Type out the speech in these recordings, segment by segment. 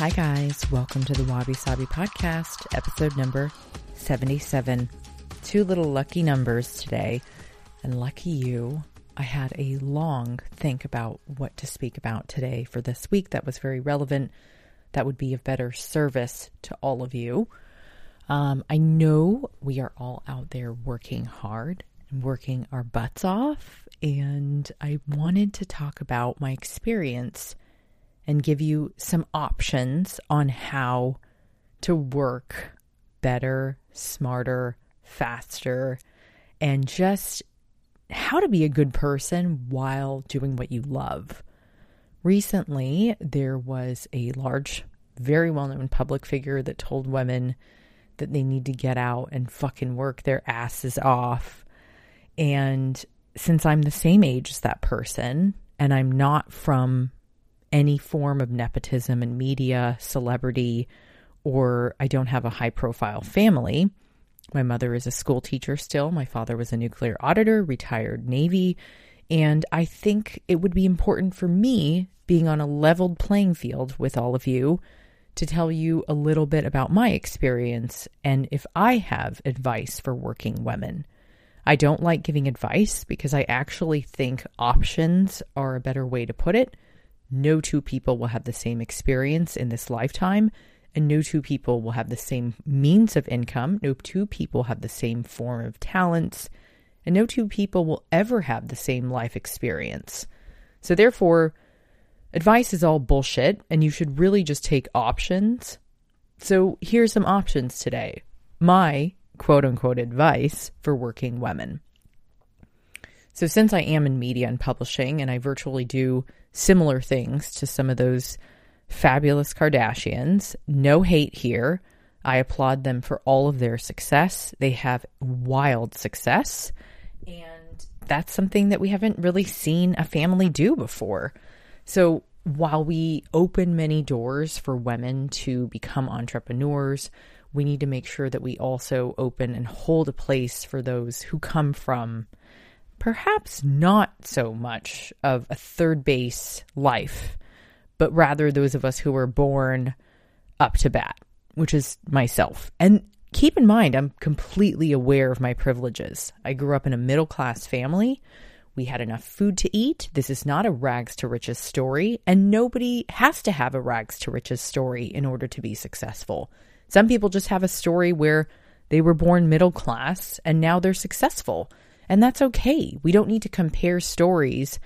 Hi, guys. Welcome to the Wabi Sabi podcast, episode number 77. Two little lucky numbers today. And lucky you, I had a long think about what to speak about today for this week that was very relevant, that would be of better service to all of you. Um, I know we are all out there working hard and working our butts off, and I wanted to talk about my experience and give you some options on how to work better, smarter, faster, and just how to be a good person while doing what you love. Recently, there was a large, very well known public figure that told women that they need to get out and fucking work their asses off. And since I'm the same age as that person and I'm not from any form of nepotism in media, celebrity, or I don't have a high profile family. My mother is a school teacher still. My father was a nuclear auditor, retired Navy. And I think it would be important for me, being on a leveled playing field with all of you, to tell you a little bit about my experience and if I have advice for working women. I don't like giving advice because I actually think options are a better way to put it. No two people will have the same experience in this lifetime, and no two people will have the same means of income. No two people have the same form of talents, and no two people will ever have the same life experience. So, therefore, advice is all bullshit, and you should really just take options. So, here's some options today. My quote unquote advice for working women. So, since I am in media and publishing and I virtually do similar things to some of those fabulous Kardashians, no hate here. I applaud them for all of their success. They have wild success. And that's something that we haven't really seen a family do before. So, while we open many doors for women to become entrepreneurs, we need to make sure that we also open and hold a place for those who come from perhaps not so much of a third base life, but rather those of us who were born up to bat, which is myself. And keep in mind, I'm completely aware of my privileges. I grew up in a middle class family. We had enough food to eat. This is not a rags to riches story, and nobody has to have a rags to riches story in order to be successful. Some people just have a story where they were born middle class and now they're successful. And that's okay. We don't need to compare stories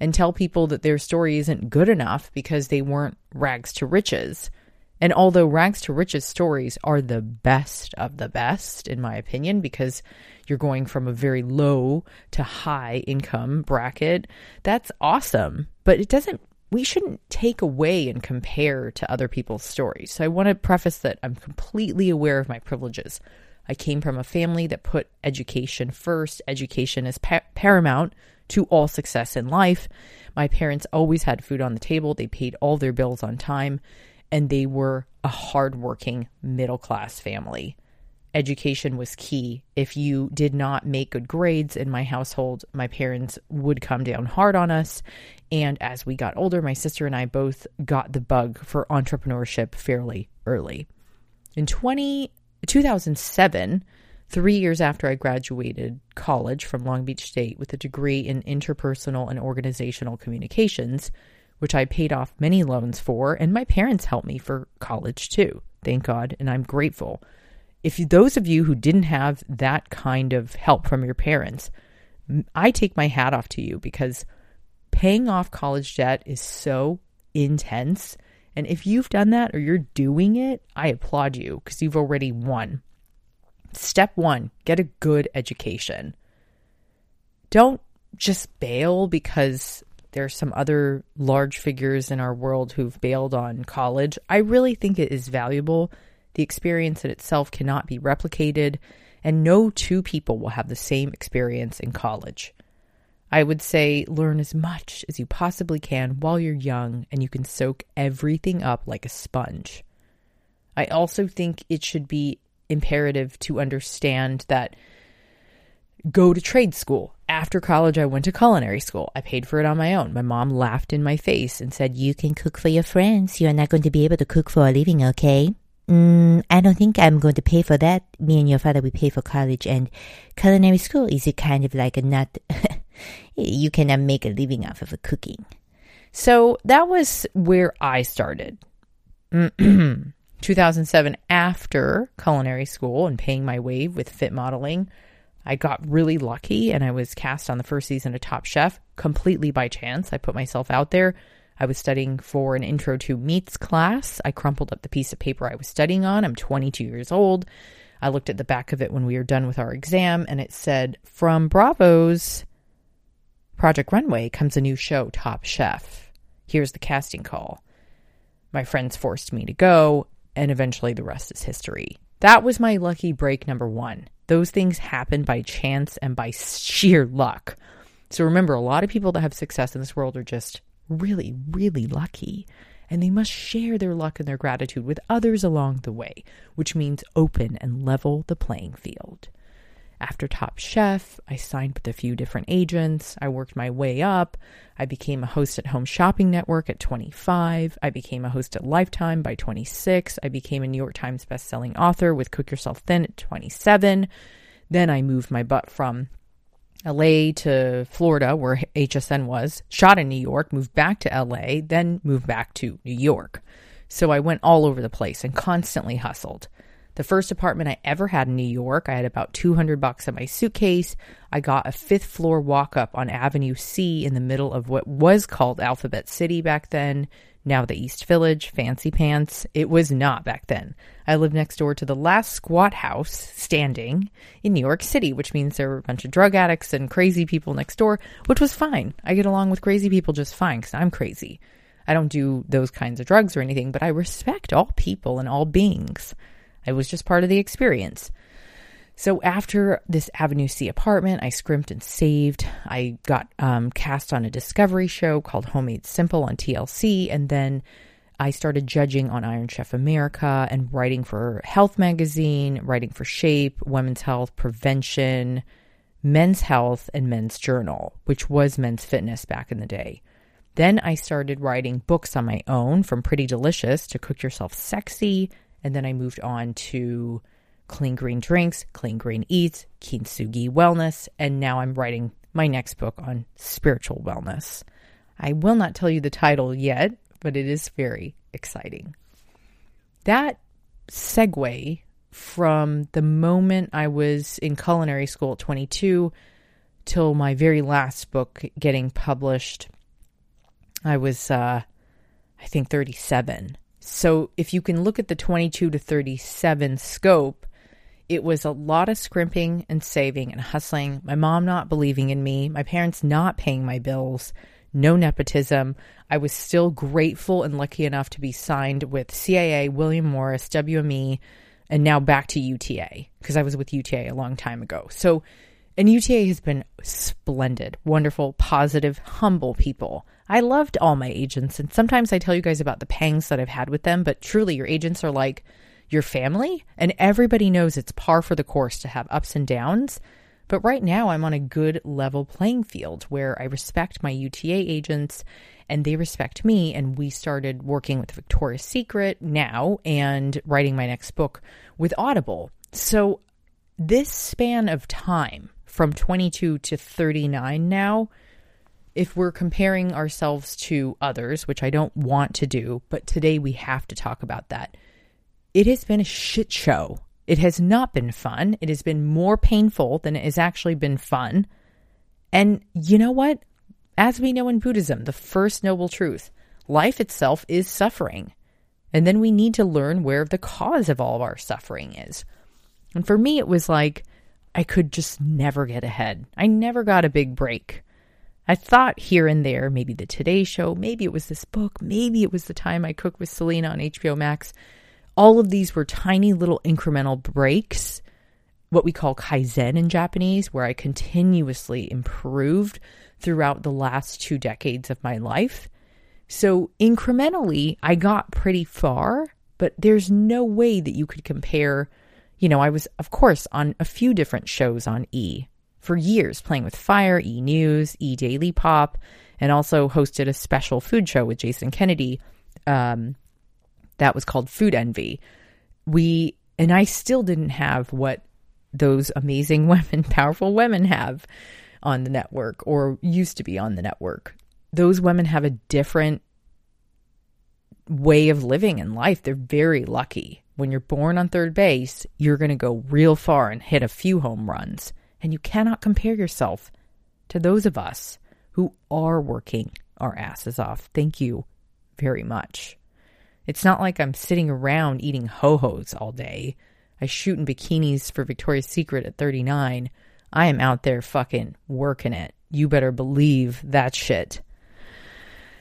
and tell people that their story isn't good enough because they weren't rags to riches. And although rags to riches stories are the best of the best, in my opinion, because you're going from a very low to high income bracket, that's awesome. But it doesn't, we shouldn't take away and compare to other people's stories. So I want to preface that I'm completely aware of my privileges. I came from a family that put education first. Education is pa- paramount to all success in life. My parents always had food on the table, they paid all their bills on time, and they were a hardworking middle class family. Education was key. If you did not make good grades in my household, my parents would come down hard on us. And as we got older, my sister and I both got the bug for entrepreneurship fairly early. In 20 2007, three years after I graduated college from Long Beach State with a degree in interpersonal and organizational communications, which I paid off many loans for, and my parents helped me for college too. Thank God, and I'm grateful. If you, those of you who didn't have that kind of help from your parents, I take my hat off to you because paying off college debt is so intense and if you've done that or you're doing it, I applaud you because you've already won. Step one get a good education. Don't just bail because there's some other large figures in our world who've bailed on college. I really think it is valuable. The experience in itself cannot be replicated, and no two people will have the same experience in college. I would say learn as much as you possibly can while you're young and you can soak everything up like a sponge. I also think it should be imperative to understand that go to trade school. after college, I went to culinary school. I paid for it on my own. My mom laughed in my face and said, You can cook for your friends. You're not going to be able to cook for a living, okay? Mm, I don't think I'm going to pay for that. Me and your father, we pay for college and culinary school is kind of like a not, you cannot make a living off of cooking. So that was where I started. 2007, after culinary school and paying my way with fit modeling, I got really lucky and I was cast on the first season of Top Chef completely by chance. I put myself out there. I was studying for an intro to meats class. I crumpled up the piece of paper I was studying on. I'm 22 years old. I looked at the back of it when we were done with our exam and it said, From Bravo's Project Runway comes a new show, Top Chef. Here's the casting call. My friends forced me to go, and eventually the rest is history. That was my lucky break number one. Those things happen by chance and by sheer luck. So remember, a lot of people that have success in this world are just really, really lucky. And they must share their luck and their gratitude with others along the way, which means open and level the playing field. After Top Chef, I signed with a few different agents. I worked my way up. I became a host at Home Shopping Network at 25. I became a host at Lifetime by 26. I became a New York Times bestselling author with Cook Yourself Thin at 27. Then I moved my butt from LA to Florida, where HSN was, shot in New York, moved back to LA, then moved back to New York. So I went all over the place and constantly hustled. The first apartment I ever had in New York, I had about 200 bucks in my suitcase. I got a fifth floor walk up on Avenue C in the middle of what was called Alphabet City back then, now the East Village, fancy pants. It was not back then. I lived next door to the last squat house standing in New York City, which means there were a bunch of drug addicts and crazy people next door, which was fine. I get along with crazy people just fine because I'm crazy. I don't do those kinds of drugs or anything, but I respect all people and all beings. I was just part of the experience. So after this Avenue C apartment, I scrimped and saved. I got um, cast on a discovery show called Homemade Simple on TLC, and then I started judging on Iron Chef America and writing for Health Magazine, writing for Shape, Women's Health, Prevention, Men's Health, and Men's Journal, which was Men's Fitness back in the day. Then I started writing books on my own, from Pretty Delicious to Cook Yourself Sexy, and then I moved on to Clean Green Drinks, Clean Green Eats, Kintsugi Wellness, and now I'm writing my next book on spiritual wellness. I will not tell you the title yet, but it is very exciting. That segue from the moment I was in culinary school at 22 till my very last book getting published, I was, uh, I think, 37. So if you can look at the 22 to 37 scope, it was a lot of scrimping and saving and hustling. My mom not believing in me, my parents not paying my bills, no nepotism. I was still grateful and lucky enough to be signed with CAA, William Morris, WME, and now back to UTA because I was with UTA a long time ago. So, and UTA has been splendid, wonderful, positive, humble people. I loved all my agents, and sometimes I tell you guys about the pangs that I've had with them, but truly, your agents are like your family, and everybody knows it's par for the course to have ups and downs. But right now, I'm on a good level playing field where I respect my UTA agents and they respect me. And we started working with Victoria's Secret now and writing my next book with Audible. So, this span of time from 22 to 39 now if we're comparing ourselves to others, which I don't want to do, but today we have to talk about that. It has been a shit show. It has not been fun. It has been more painful than it has actually been fun. And you know what? As we know in Buddhism, the first noble truth life itself is suffering. And then we need to learn where the cause of all of our suffering is. And for me, it was like I could just never get ahead. I never got a big break. I thought here and there, maybe the Today Show, maybe it was this book, maybe it was the time I cooked with Selena on HBO Max. All of these were tiny little incremental breaks, what we call kaizen in Japanese, where I continuously improved throughout the last two decades of my life. So incrementally, I got pretty far, but there's no way that you could compare. You know, I was, of course, on a few different shows on E for years, playing with fire, E News, E Daily Pop, and also hosted a special food show with Jason Kennedy um, that was called Food Envy. We, and I still didn't have what those amazing women, powerful women have on the network or used to be on the network. Those women have a different way of living in life. They're very lucky. When you're born on third base, you're going to go real far and hit a few home runs. And you cannot compare yourself to those of us who are working our asses off. Thank you very much. It's not like I'm sitting around eating ho hos all day. I shoot in bikinis for Victoria's Secret at 39. I am out there fucking working it. You better believe that shit.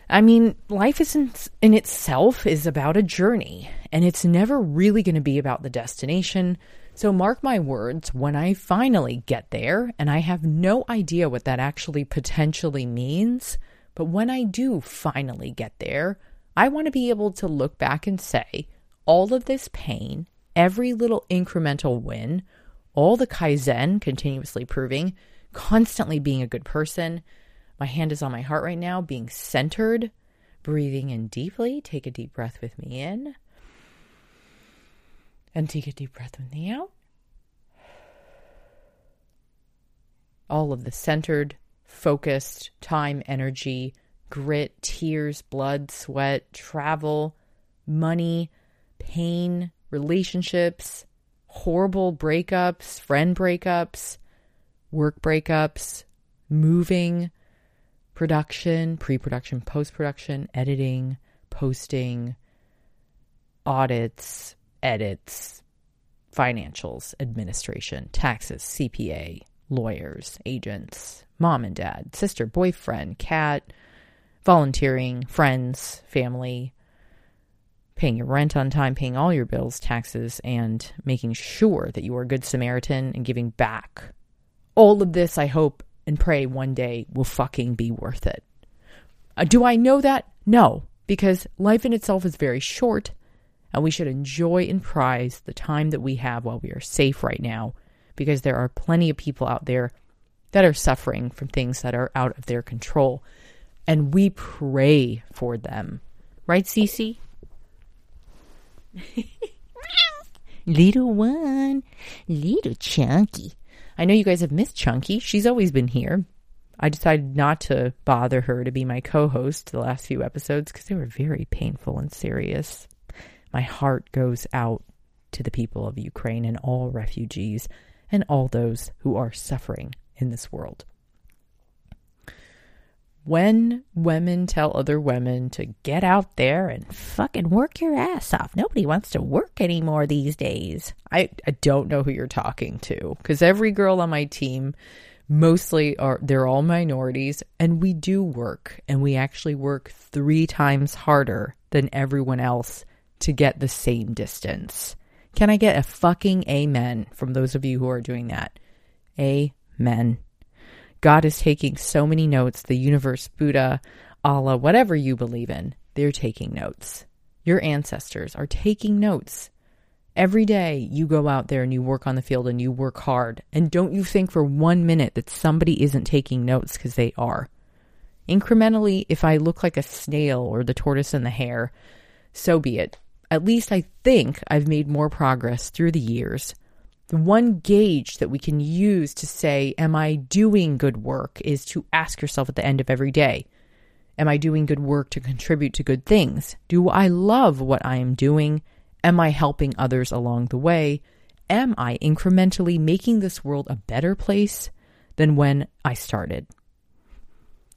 I mean, life isn't in itself is about a journey, and it's never really going to be about the destination. So mark my words, when I finally get there, and I have no idea what that actually potentially means, but when I do finally get there, I want to be able to look back and say, all of this pain, every little incremental win, all the Kaizen continuously proving, constantly being a good person, my hand is on my heart right now, being centered, breathing in deeply. Take a deep breath with me in. And take a deep breath in me out. All of the centered, focused time, energy, grit, tears, blood, sweat, travel, money, pain, relationships, horrible breakups, friend breakups, work breakups, moving, production, pre production, post production, editing, posting, audits, edits, financials, administration, taxes, CPA, lawyers, agents, mom and dad, sister, boyfriend, cat, volunteering, friends, family, paying your rent on time, paying all your bills, taxes, and making sure that you are a good Samaritan and giving back. All of this, I hope, and pray one day will fucking be worth it. Uh, do I know that? No, because life in itself is very short, and we should enjoy and prize the time that we have while we are safe right now, because there are plenty of people out there that are suffering from things that are out of their control, and we pray for them. Right, Cece? little one, little chunky. I know you guys have missed Chunky. She's always been here. I decided not to bother her to be my co host the last few episodes because they were very painful and serious. My heart goes out to the people of Ukraine and all refugees and all those who are suffering in this world. When women tell other women to get out there and fucking work your ass off, nobody wants to work anymore these days. I, I don't know who you're talking to because every girl on my team mostly are they're all minorities and we do work and we actually work 3 times harder than everyone else to get the same distance. Can I get a fucking amen from those of you who are doing that? Amen. God is taking so many notes. The universe, Buddha, Allah, whatever you believe in, they're taking notes. Your ancestors are taking notes. Every day you go out there and you work on the field and you work hard. And don't you think for one minute that somebody isn't taking notes because they are. Incrementally, if I look like a snail or the tortoise and the hare, so be it. At least I think I've made more progress through the years the one gauge that we can use to say, Am I doing good work? is to ask yourself at the end of every day, Am I doing good work to contribute to good things? Do I love what I am doing? Am I helping others along the way? Am I incrementally making this world a better place than when I started?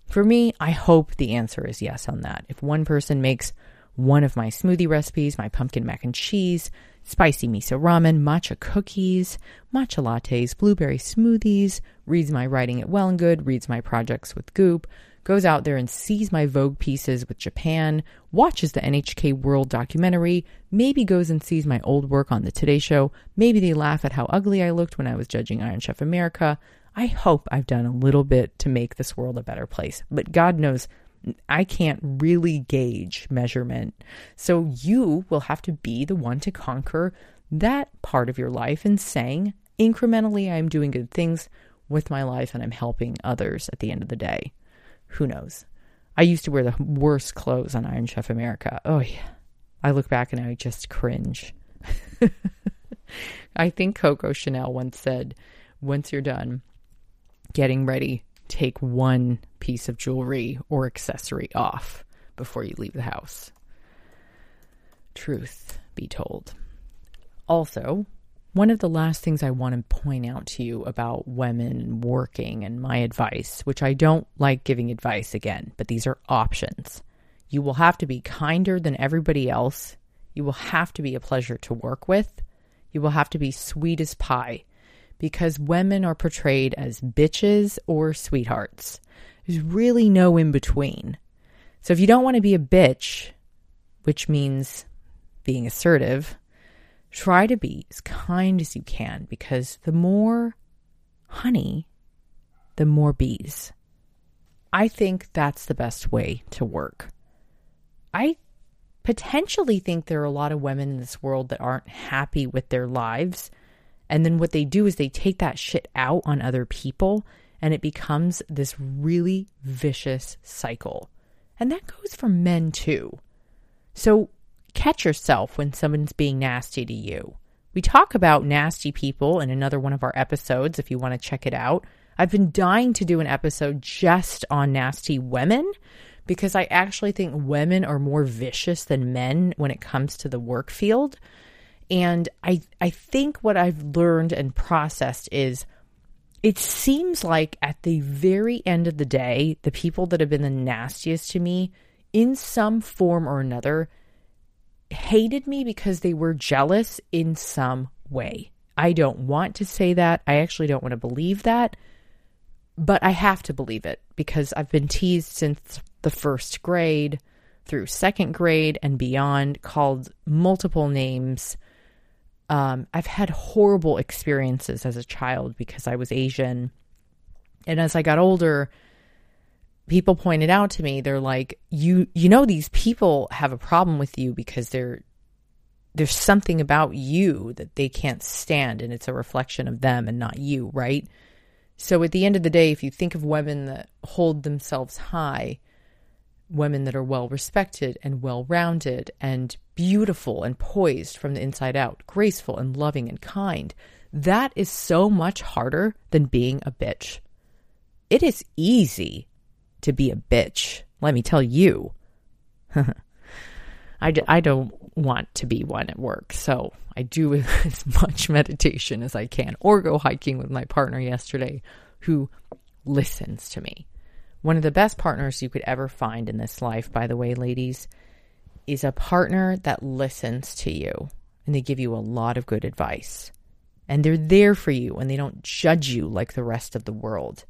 For me, I hope the answer is yes on that. If one person makes one of my smoothie recipes, my pumpkin mac and cheese, spicy miso ramen, matcha cookies, matcha lattes, blueberry smoothies, reads my writing at Well and Good, reads my projects with Goop, goes out there and sees my Vogue pieces with Japan, watches the NHK World documentary, maybe goes and sees my old work on the Today Show, maybe they laugh at how ugly I looked when I was judging Iron Chef America. I hope I've done a little bit to make this world a better place, but God knows I can't really gauge measurement. So you will have to be the one to conquer that part of your life and saying, incrementally, I'm doing good things. with my life and I'm helping others at the end of the day. Who knows? I used to wear the worst clothes on Iron Chef America. Oh, yeah. I look back and I just cringe. I think Coco Chanel once said, once you're done getting ready, take one piece of jewelry or accessory off before you leave the house. Truth be told. Also, one of the last things I want to point out to you about women working and my advice, which I don't like giving advice again, but these are options. You will have to be kinder than everybody else. You will have to be a pleasure to work with. You will have to be sweet as pie because women are portrayed as bitches or sweethearts. There's really no in between. So if you don't want to be a bitch, which means being assertive, try to be as kind as you can because the more honey, the more bees. I think that's the best way to work. I potentially think there are a lot of women in this world that aren't happy with their lives. And then what they do is they take that shit out on other people and it becomes this really vicious cycle. And that goes for men too. So catch yourself when someone's being nasty to you. We talk about nasty people in another one of our episodes if you want to check it out. I've been dying to do an episode just on nasty women because I actually think women are more vicious than men when it comes to the work field. And I I think what I've learned and processed is it seems like at the very end of the day, the people that have been the nastiest to me in some form or another hated me because they were jealous in some way. I don't want to say that. I actually don't want to believe that. But I have to believe it because I've been teased since the first grade through second grade and beyond, called multiple names. Um, I've had horrible experiences as a child because I was Asian. And as I got older, people pointed out to me they're like you you know these people have a problem with you because they're there's something about you that they can't stand and it's a reflection of them and not you right so at the end of the day if you think of women that hold themselves high women that are well respected and well rounded and beautiful and poised from the inside out graceful and loving and kind that is so much harder than being a bitch it is easy to be a bitch. Let me tell you. I, d- I don't want to be one at work. So I do as much meditation as I can or go hiking with my partner yesterday who listens to me. One of the best partners you could ever find in this life, by the way, ladies, is a partner that listens to you and they give you a lot of good advice. And they're there for you and they don't judge you like the rest of the world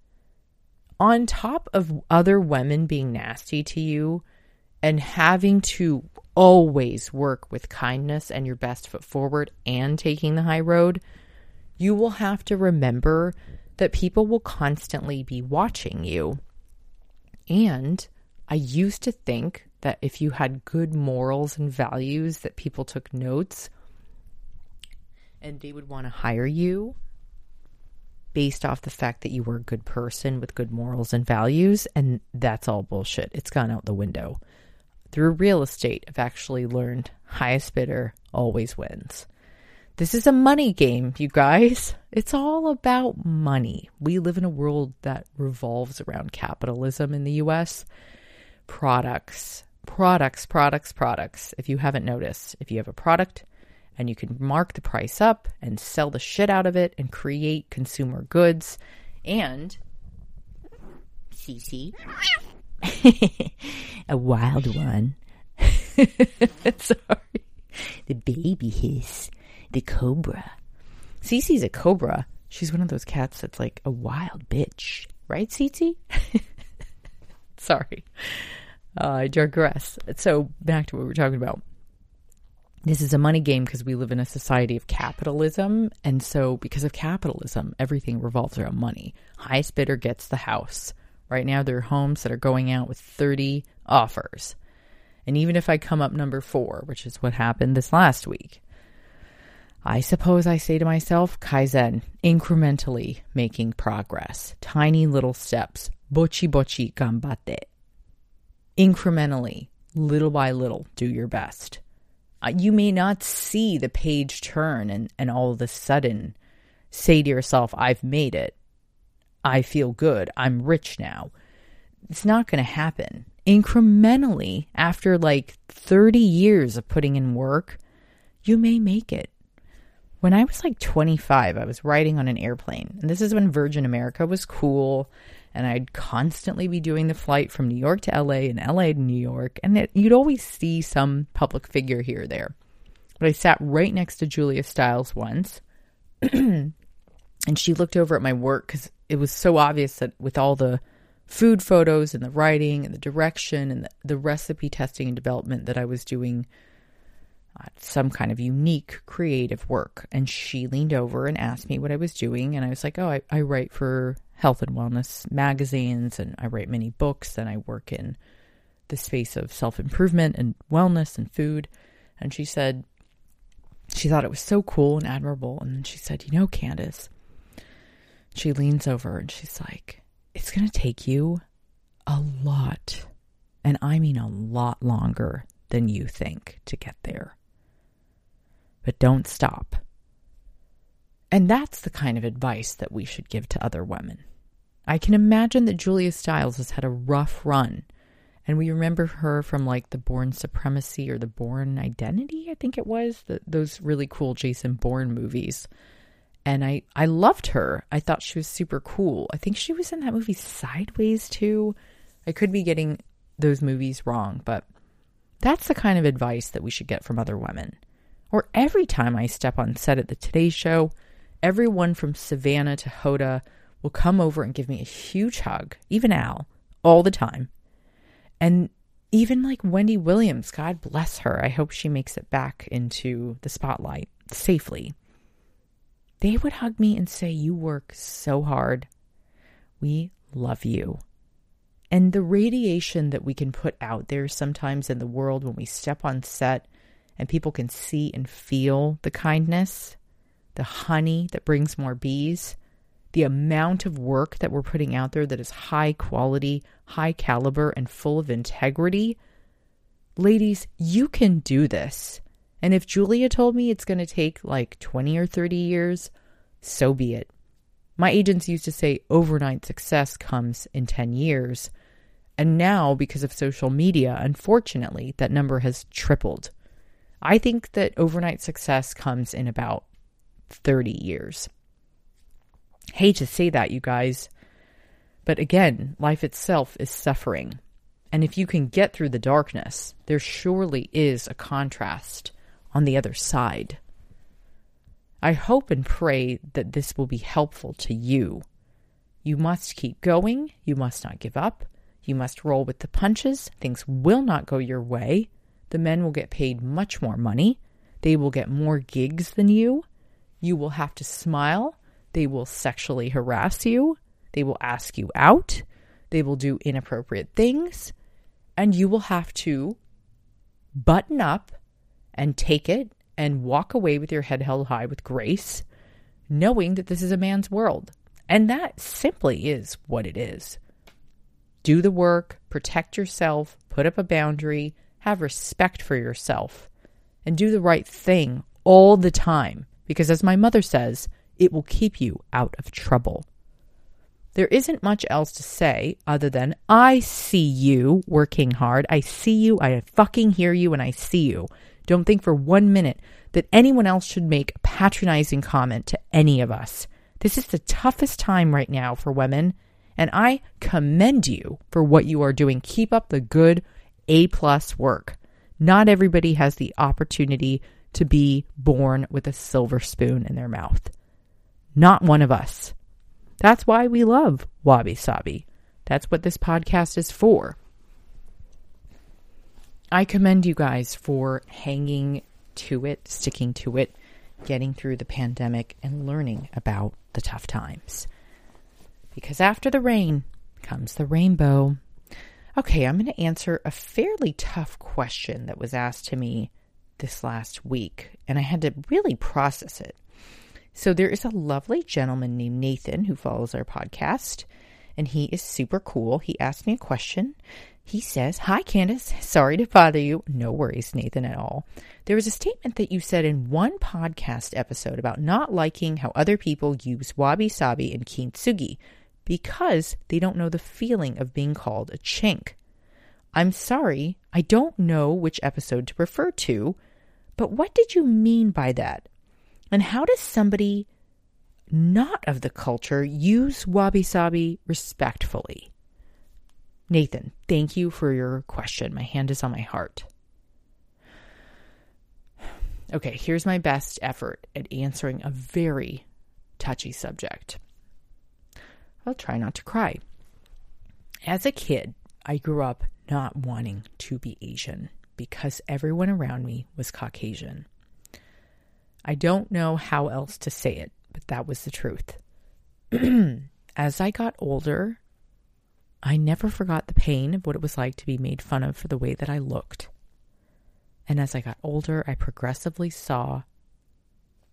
on top of other women being nasty to you and having to always work with kindness and your best foot forward and taking the high road, you will have to remember that people will constantly be watching you. And I used to think that if you had good morals and values, that people took notes and they would want to hire you based off the fact that you were a good person with good morals and values. And that's all bullshit. It's gone out the window. Through real estate, I've actually learned highest bidder always wins. This is a money game, you guys. It's all about money. We live in a world that revolves around capitalism in the US. Products, products, products, products. If you haven't noticed, if you have a product, and you can mark the price up and sell the shit out of it and create consumer goods. And Cece, a wild one. Sorry, the baby hiss, the cobra. Cece's a cobra. She's one of those cats that's like a wild bitch, right, Cece? Sorry, uh, I digress. So back to what we were talking about this is a money game because we live in a society of capitalism. And so, because of capitalism, everything revolves around money. Highest bidder gets the house. Right now, there are homes that are going out with 30 offers. And even if I come up number four, which is what happened this last week, I suppose I say to myself, Kaizen, incrementally making progress, tiny little steps, bochi bochi gambate. Incrementally, little by little, do your best. Uh, you may not see the page turn and, and all of a sudden say to yourself, I've made it. I feel good. I'm rich now. It's not going to happen. Incrementally, after like 30 years of putting in work, you may make it. When I was like 25, I was riding on an airplane. And this is when Virgin America was cool. And I'd constantly be doing the flight from New York to LA and LA to New York. And it, you'd always see some public figure here or there. But I sat right next to Julia Stiles once. and she looked over at my work because it was so obvious that with all the food photos and the writing and the direction and the, the recipe testing and development that I was doing some kind of unique creative work. And she leaned over and asked me what I was doing. And I was like, oh, I, I write for health and wellness magazines and I write many books and I work in the space of self improvement and wellness and food. And she said, she thought it was so cool and admirable. And she said, you know, Candice, she leans over and she's like, it's going to take you a lot, and I mean a lot longer than you think to get there but don't stop. And that's the kind of advice that we should give to other women. I can imagine that Julia Stiles has had a rough run. And we remember her from like the Bourne Supremacy or the Bourne Identity, I think it was, the, those really cool Jason Bourne movies. And I, I loved her. I thought she was super cool. I think she was in that movie Sideways too. I could be getting those movies wrong, but that's the kind of advice that we should get from other women or every time I step on set at the Today Show, everyone from Savannah to Hoda will come over and give me a huge hug, even Al, all the time. And even like Wendy Williams, God bless her, I hope she makes it back into the spotlight safely. They would hug me and say, You work so hard. We love you. And the radiation that we can put out there sometimes in the world when we step on set and people can see and feel the kindness, the honey that brings more bees, the amount of work that we're putting out there that is high quality, high caliber, and full of integrity. Ladies, you can do this. And if Julia told me it's going to take like 20 or 30 years, so be it. My agents used to say overnight success comes in 10 years. And now, because of social media, unfortunately, that number has tripled. I think that overnight success comes in about 30 years. Hate to say that, you guys. But again, life itself is suffering. And if you can get through the darkness, there surely is a contrast on the other side. I hope and pray that this will be helpful to you. You must keep going. You must not give up. You must roll with the punches. Things will not go your way the men will get paid much more money. They will get more gigs than you. You will have to smile. They will sexually harass you. They will ask you out. They will do inappropriate things. And you will have to button up and take it and walk away with your head held high with grace, knowing that this is a man's world. And that simply is what it is. Do the work, protect yourself, put up a boundary, have respect for yourself and do the right thing all the time because, as my mother says, it will keep you out of trouble. There isn't much else to say other than I see you working hard. I see you. I fucking hear you and I see you. Don't think for one minute that anyone else should make a patronizing comment to any of us. This is the toughest time right now for women, and I commend you for what you are doing. Keep up the good a plus work. Not everybody has the opportunity to be born with a silver spoon in their mouth. Not one of us. That's why we love Wabi Sabi. That's what this podcast is for. I commend you guys for hanging to it, sticking to it, getting through the pandemic, and learning about the tough times. Because after the rain comes the rainbow. Okay, I'm going to answer a fairly tough question that was asked to me this last week, and I had to really process it. So, there is a lovely gentleman named Nathan who follows our podcast, and he is super cool. He asked me a question. He says, Hi, Candice. Sorry to bother you. No worries, Nathan, at all. There was a statement that you said in one podcast episode about not liking how other people use wabi sabi and kintsugi because they don't know the feeling of being called a chink. I'm sorry, I don't know which episode to refer to, but what did you mean by that? And how does somebody not of the culture use wabi sabi respectfully? Nathan, thank you for your question. My hand is on my heart. Okay, here's my best effort at answering a very touchy subject. I'll try not to cry. As a kid, I grew up not wanting to be Asian because everyone around me was Caucasian. I don't know how else to say it, but that was the truth. As I got older, I never forgot the pain of what it was like to be made fun of for the way that I looked. And as I got older, I progressively saw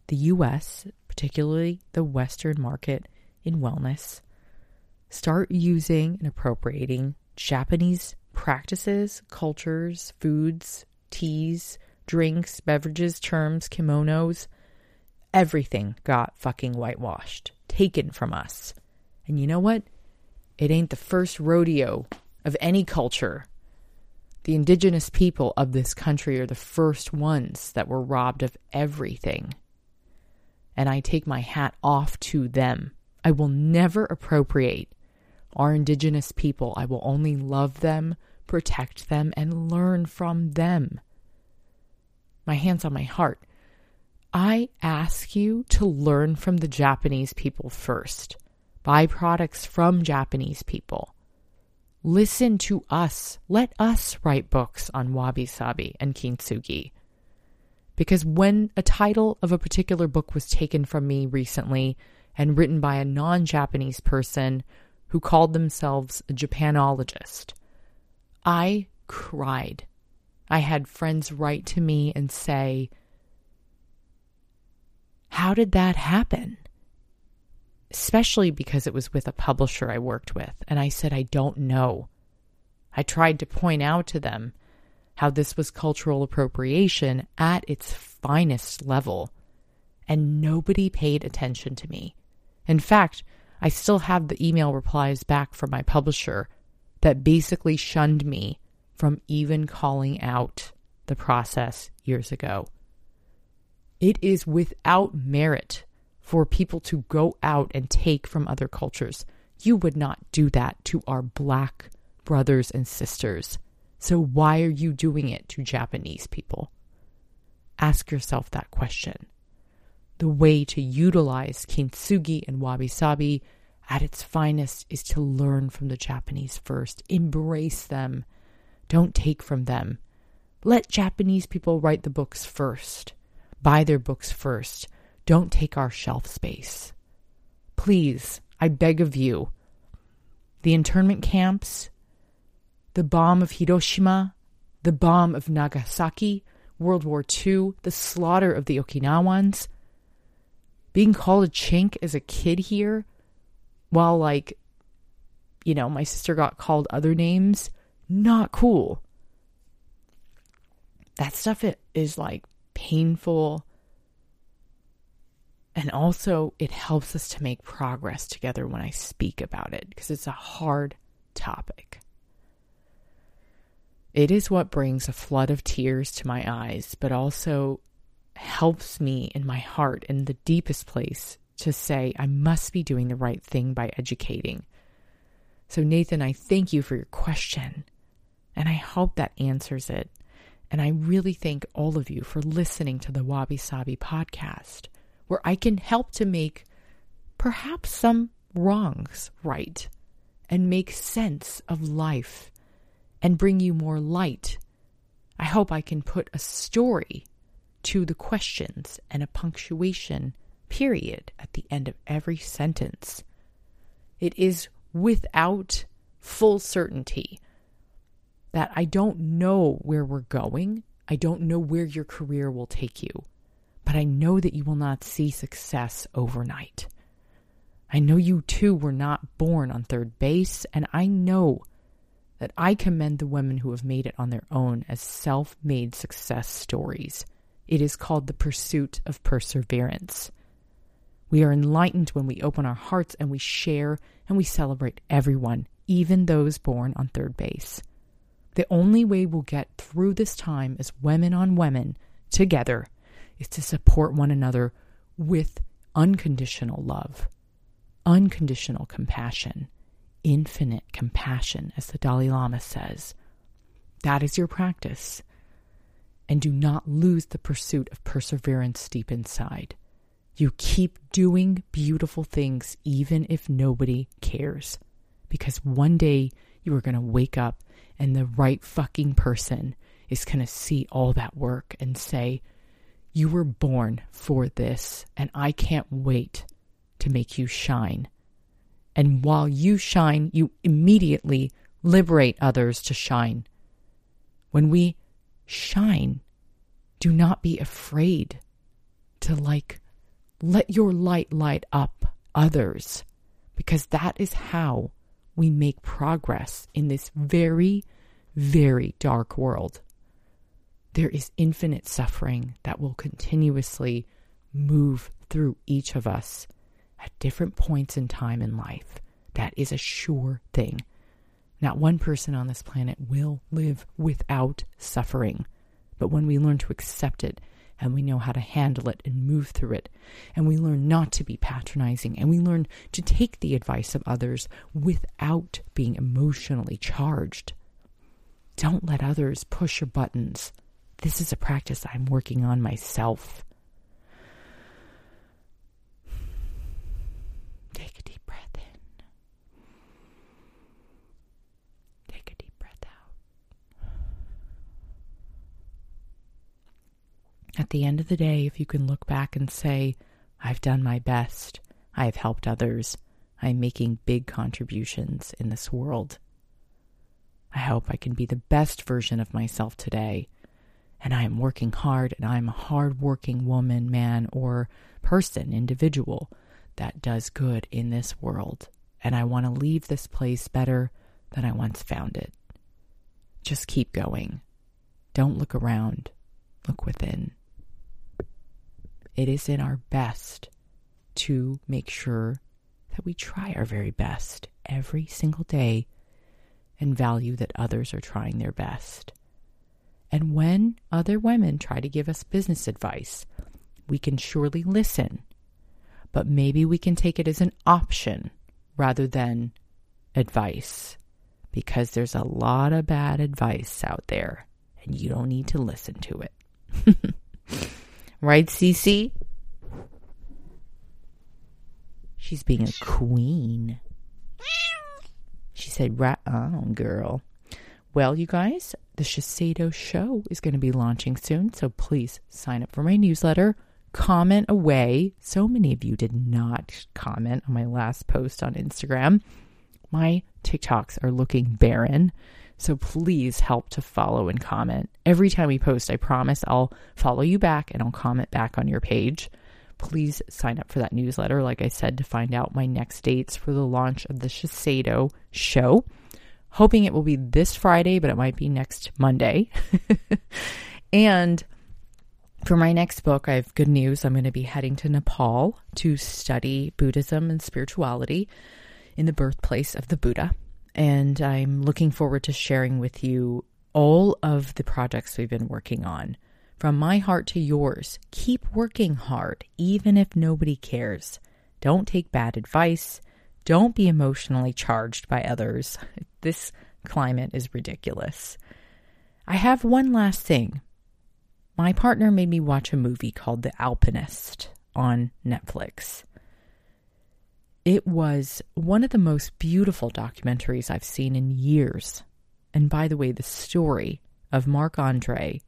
the US, particularly the Western market in wellness, start using and appropriating Japanese practices, cultures, foods, teas, drinks, beverages, terms, kimonos. Everything got fucking whitewashed, taken from us. And you know what? It ain't the first rodeo of any culture. The indigenous people of this country are the first ones that were robbed of everything. And I take my hat off to them. I will never appropriate our indigenous people. I will only love them, protect them, and learn from them. My hands on my heart. I ask you to learn from the Japanese people first. Buy products from Japanese people. Listen to us. Let us write books on wabi sabi and kintsugi. Because when a title of a particular book was taken from me recently and written by a non Japanese person who called themselves a Japanologist. I cried. I had friends write to me and say, How did that happen? Especially because it was with a publisher I worked with. And I said, I don't know. I tried to point out to them how this was cultural appropriation at its finest level, and nobody paid attention to me. In fact, I still have the email replies back from my publisher that basically shunned me from even calling out the process years ago. It is without merit for people to go out and take from other cultures. You would not do that to our black brothers and sisters. So, why are you doing it to Japanese people? Ask yourself that question the way to utilize kintsugi and wabi sabi at its finest is to learn from the Japanese first, embrace them, don't take from them. Let Japanese people write the books first, buy their books first. Don't take our shelf space. Please, I beg of you. The internment camps, the bomb of Hiroshima, the bomb of Nagasaki, World War II, the slaughter of the Okinawans, being called a chink as a kid here, while like, you know, my sister got called other names, not cool. That stuff it is like painful. And also, it helps us to make progress together when I speak about it because it's a hard topic. It is what brings a flood of tears to my eyes, but also helps me in my heart in the deepest place to say, I must be doing the right thing by educating. So, Nathan, I thank you for your question, and I hope that answers it. And I really thank all of you for listening to the Wabi Sabi podcast, where I can help to make perhaps some wrongs right and make sense of life and bring you more light. I hope I can put a story to the questions and a punctuation period at the end of every sentence. It is without full certainty that I don't know where we're going. I don't know where your career will take you, but I know that you will not see success overnight. I know you too were not born on third base, and I know that I commend the women who have made it on their own as self made success stories. It is called the pursuit of perseverance. We are enlightened when we open our hearts and we share and we celebrate everyone, even those born on third base. The only way we'll get through this time as women on women together is to support one another with unconditional love, unconditional compassion, infinite compassion, as the Dalai Lama says. That is your practice. And do not lose the pursuit of perseverance deep inside. You keep doing beautiful things even if nobody cares. Because one day you are going to wake up and the right fucking person is going to see all that work and say, You were born for this, and I can't wait to make you shine and while you shine, you immediately liberate others to shine. When we shine, do not be afraid to like let your light light up others because that is how we make progress in this very, very dark world. There is infinite suffering that will continuously move through each of us at different points in time in life. That is a sure thing. Not one person on this planet will live without suffering. But when we learn to accept it and we know how to handle it and move through it, and we learn not to be patronizing, and we learn to take the advice of others without being emotionally charged. Don't let others push your buttons. This is a practice I'm working on myself. At the end of the day, if you can look back and say, I've done my best, I have helped others, I'm making big contributions in this world. I hope I can be the best version of myself today. And I am working hard, and I'm a hard working woman, man, or person, individual that does good in this world. And I want to leave this place better than I once found it. Just keep going. Don't look around, look within it is in our best to make sure that we try our very best every single day and value that others are trying their best. And when other women try to give us business advice, we can surely listen, but maybe we can take it as an option rather than advice because there's a lot of bad advice out there and you don't need to listen to it. Right, Cece? She's being a queen. She said, right on, girl. Well, you guys, the Shiseido show is going to be launching soon, so please sign up for my newsletter. Comment away. So many of you did not comment on my last post on Instagram. My TikToks are looking barren. So please help to follow and comment. Every time we post, I promise I'll follow you back and I'll comment back on your page. Please sign up for that newsletter, like I said, to find out my next dates for the launch of the Shiseido show. Hoping it will be this Friday, but it might be next Monday. and for my next book, I have good news. I'm going to be heading to Nepal to study Buddhism and spirituality in the birthplace of the Buddha and I'm looking forward to sharing with you all of the projects we've been working on. From my heart to yours, keep working hard, even if nobody cares. Don't take bad advice. Don't be emotionally charged by others. This climate is ridiculous. I have one last thing. My partner made me watch a movie called The Alpinist on Netflix. It was one of the most beautiful documentaries I've seen in years. And by the way, the story of Marc Andre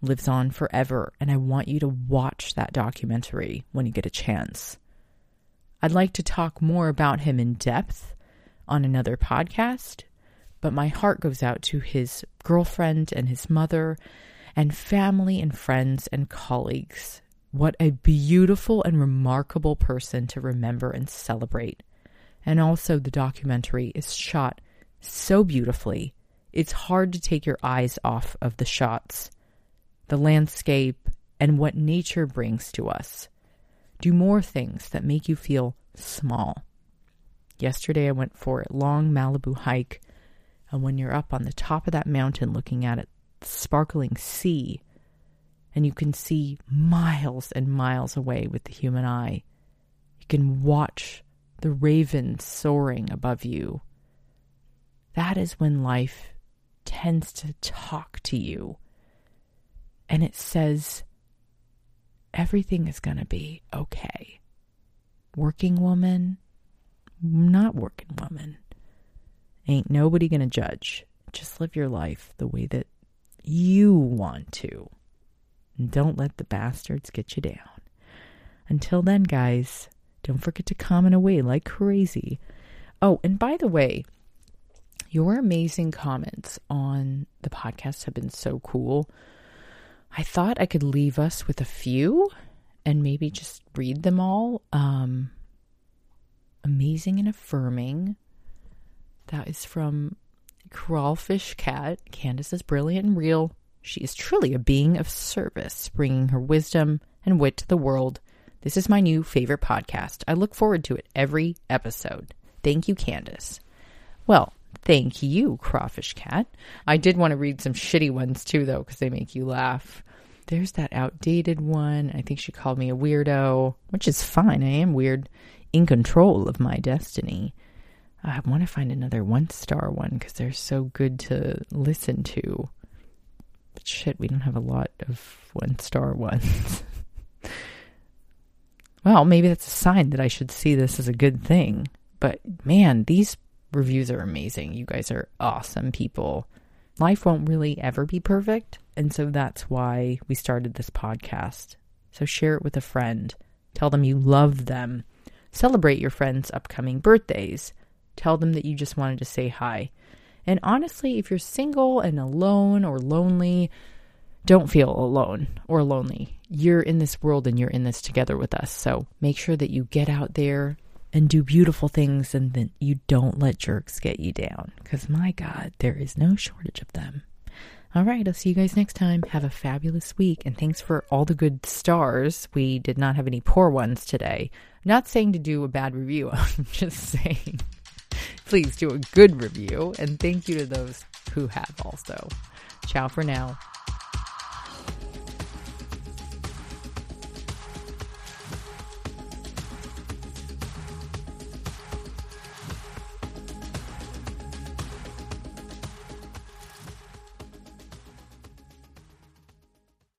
lives on forever, and I want you to watch that documentary when you get a chance. I'd like to talk more about him in depth on another podcast, but my heart goes out to his girlfriend and his mother and family and friends and colleagues. What a beautiful and remarkable person to remember and celebrate. And also, the documentary is shot so beautifully. It's hard to take your eyes off of the shots, the landscape, and what nature brings to us. Do more things that make you feel small. Yesterday, I went for a long Malibu hike, and when you're up on the top of that mountain looking at it, sparkling sea, and you can see miles and miles away with the human eye, you can watch the ravens soaring above you. That is when life tends to talk to you, and it says, everything is going to be okay. Working woman, not working woman. Ain't nobody going to judge. Just live your life the way that you want to. And don't let the bastards get you down. Until then, guys, don't forget to comment away like crazy. Oh, and by the way, your amazing comments on the podcast have been so cool. I thought I could leave us with a few and maybe just read them all. Um, amazing and affirming. That is from Crawfish Cat. Candice is brilliant and real. She is truly a being of service, bringing her wisdom and wit to the world. This is my new favorite podcast. I look forward to it every episode. Thank you, Candice. Well, thank you, Crawfish Cat. I did want to read some shitty ones too, though, because they make you laugh. There's that outdated one. I think she called me a weirdo, which is fine. I am weird, in control of my destiny. I want to find another one star one because they're so good to listen to. Shit, we don't have a lot of one star ones. well, maybe that's a sign that I should see this as a good thing. But man, these reviews are amazing. You guys are awesome people. Life won't really ever be perfect, and so that's why we started this podcast. So share it with a friend. Tell them you love them. Celebrate your friends' upcoming birthdays. Tell them that you just wanted to say hi. And honestly, if you're single and alone or lonely, don't feel alone or lonely. You're in this world and you're in this together with us. So make sure that you get out there and do beautiful things and that you don't let jerks get you down. Because my God, there is no shortage of them. All right, I'll see you guys next time. Have a fabulous week, and thanks for all the good stars. We did not have any poor ones today. I'm not saying to do a bad review, I'm just saying please do a good review, and thank you to those who have also. Ciao for now.